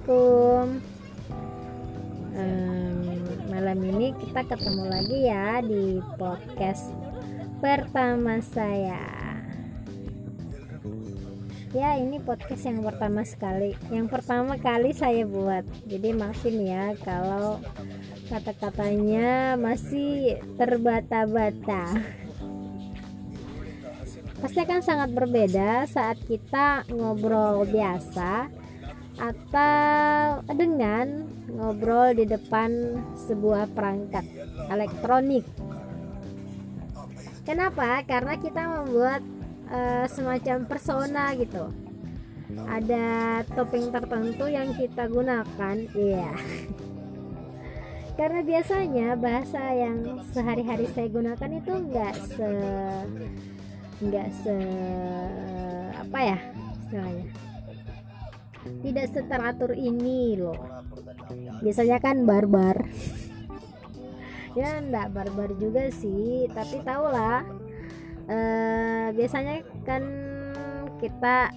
Assalamualaikum. Um, Malam ini kita ketemu lagi ya di podcast pertama saya. Ya ini podcast yang pertama sekali. Yang pertama kali saya buat. Jadi maafin ya kalau kata-katanya masih terbata-bata. Pasti akan sangat berbeda saat kita ngobrol biasa atau dengan ngobrol di depan sebuah perangkat elektronik. Kenapa? Karena kita membuat uh, semacam persona gitu. Ada topeng tertentu yang kita gunakan, iya. Yeah. Karena biasanya bahasa yang sehari-hari saya gunakan itu enggak se enggak se apa ya istilahnya tidak seteratur ini loh. Biasanya kan barbar. Ya enggak barbar juga sih tapi tahulah eh, biasanya kan kita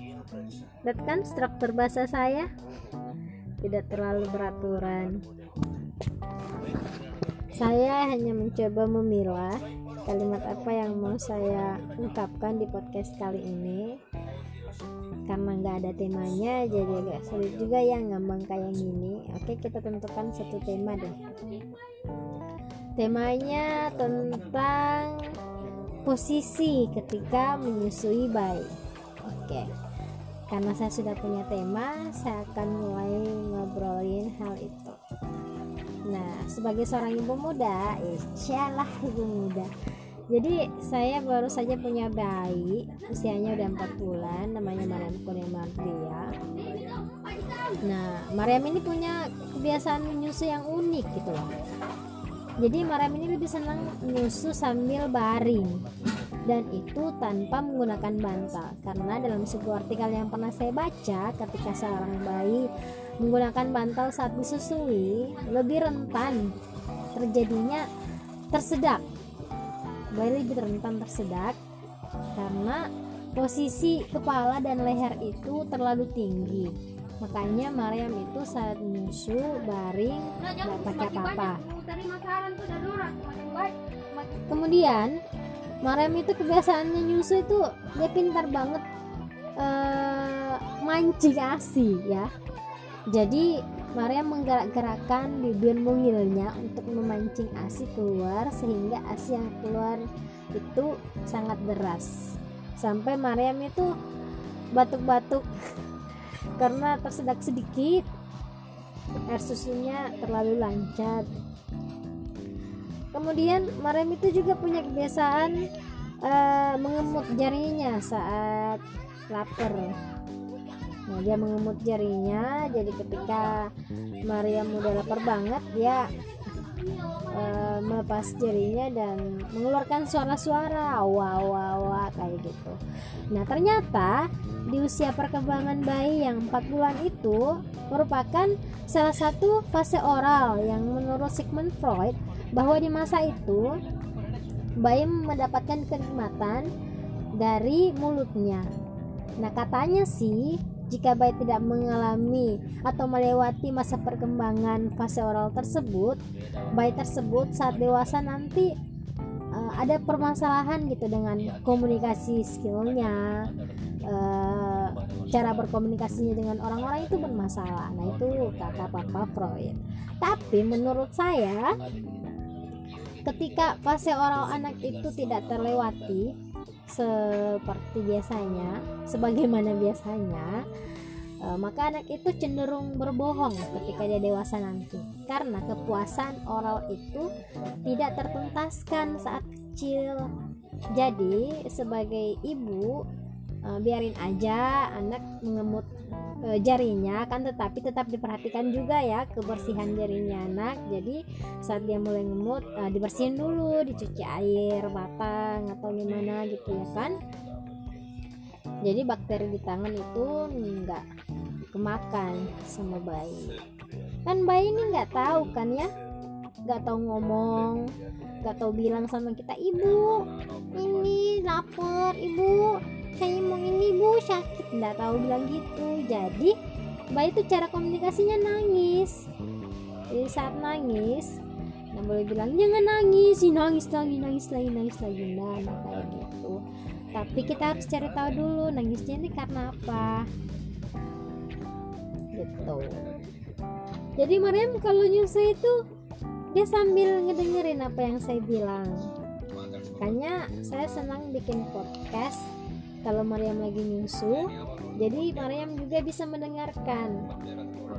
lihat kan struktur bahasa saya? Tidak terlalu beraturan. Saya hanya mencoba memilah kalimat apa yang mau saya ungkapkan di podcast kali ini karena nggak ada temanya jadi agak sulit juga ya ngambang kayak gini. Oke kita tentukan satu tema deh. Temanya tentang posisi ketika menyusui bayi. Oke karena saya sudah punya tema saya akan mulai ngobrolin hal itu. Nah sebagai seorang ibu muda insya ibu muda jadi saya baru saja punya bayi usianya udah 4 bulan namanya Mariam Kurnia Mardia. Nah Mariam ini punya kebiasaan menyusu yang unik gitu loh. Jadi Mariam ini lebih senang menyusu sambil baring. Dan itu tanpa menggunakan bantal. Karena dalam sebuah artikel yang pernah saya baca ketika seorang bayi menggunakan bantal saat disusui lebih rentan terjadinya tersedak bayi lebih rentan tersedak karena posisi kepala dan leher itu terlalu tinggi. Makanya Mariam itu saat menyusu baring nggak pakai apa-apa. Kemudian Mariam itu kebiasaannya nyusu itu dia pintar banget uh, mancing asi ya. Jadi Maria menggerak-gerakkan bibir mungilnya untuk memancing ASI keluar sehingga ASI yang keluar itu sangat deras. Sampai Mariam itu batuk-batuk karena tersedak sedikit. Air susunya terlalu lancar. Kemudian Mariam itu juga punya kebiasaan uh, mengemut jarinya saat lapar Nah, dia mengemut jarinya, jadi ketika Maria udah lapar banget, dia uh, melepas jarinya dan mengeluarkan suara-suara wah wah wah kayak gitu. Nah, ternyata di usia perkembangan bayi yang 4 bulan itu merupakan salah satu fase oral yang menurut Sigmund Freud bahwa di masa itu bayi mendapatkan kenikmatan dari mulutnya. Nah, katanya sih jika bayi tidak mengalami atau melewati masa perkembangan fase oral tersebut, bayi tersebut saat dewasa nanti uh, ada permasalahan gitu dengan komunikasi skillnya, uh, cara berkomunikasinya dengan orang-orang itu bermasalah. Nah itu kata Papa Freud. Tapi menurut saya, ketika fase oral anak itu tidak terlewati, seperti biasanya, sebagaimana biasanya, e, maka anak itu cenderung berbohong ketika dia dewasa nanti, karena kepuasan oral itu tidak tertuntaskan saat kecil. Jadi, sebagai ibu, e, biarin aja anak mengemut e, jarinya kan tetapi tetap diperhatikan juga ya kebersihan jarinya anak. Jadi saat dia mulai ngemut e, dibersihin dulu dicuci air batang atau gimana gitu ya kan. Jadi bakteri di tangan itu nggak kemakan sama bayi. Kan bayi ini nggak tahu kan ya nggak tahu ngomong nggak tahu bilang sama kita ibu ini lapar ibu saya mau ini bu sakit. Nggak tahu bilang gitu. Jadi bayi itu cara komunikasinya nangis. Jadi saat nangis nggak boleh bilang jangan nangis sih nangis lagi nangis lagi nangis lagi. Nah kayak gitu. Tapi kita harus cari tahu dulu nangisnya ini karena apa. Gitu. Jadi Mariam kalau nyusu itu dia sambil ngedengerin apa yang saya bilang. Makanya saya senang bikin podcast kalau Mariam lagi nyusu jadi Mariam juga bisa mendengarkan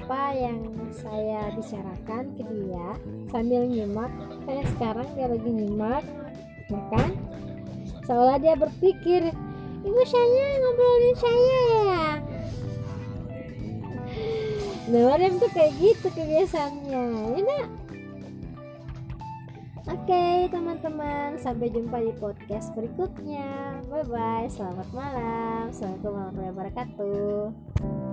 apa yang saya bicarakan ke dia sambil nyimak. Kayak sekarang dia lagi nyimak ya kan? Seolah dia berpikir ibu saya ngobrolin saya ya? Nah Mariam tuh kayak gitu kebiasaannya. Ya nak Oke okay, teman-teman sampai jumpa di podcast berikutnya. Bye bye selamat malam. Assalamualaikum warahmatullahi wabarakatuh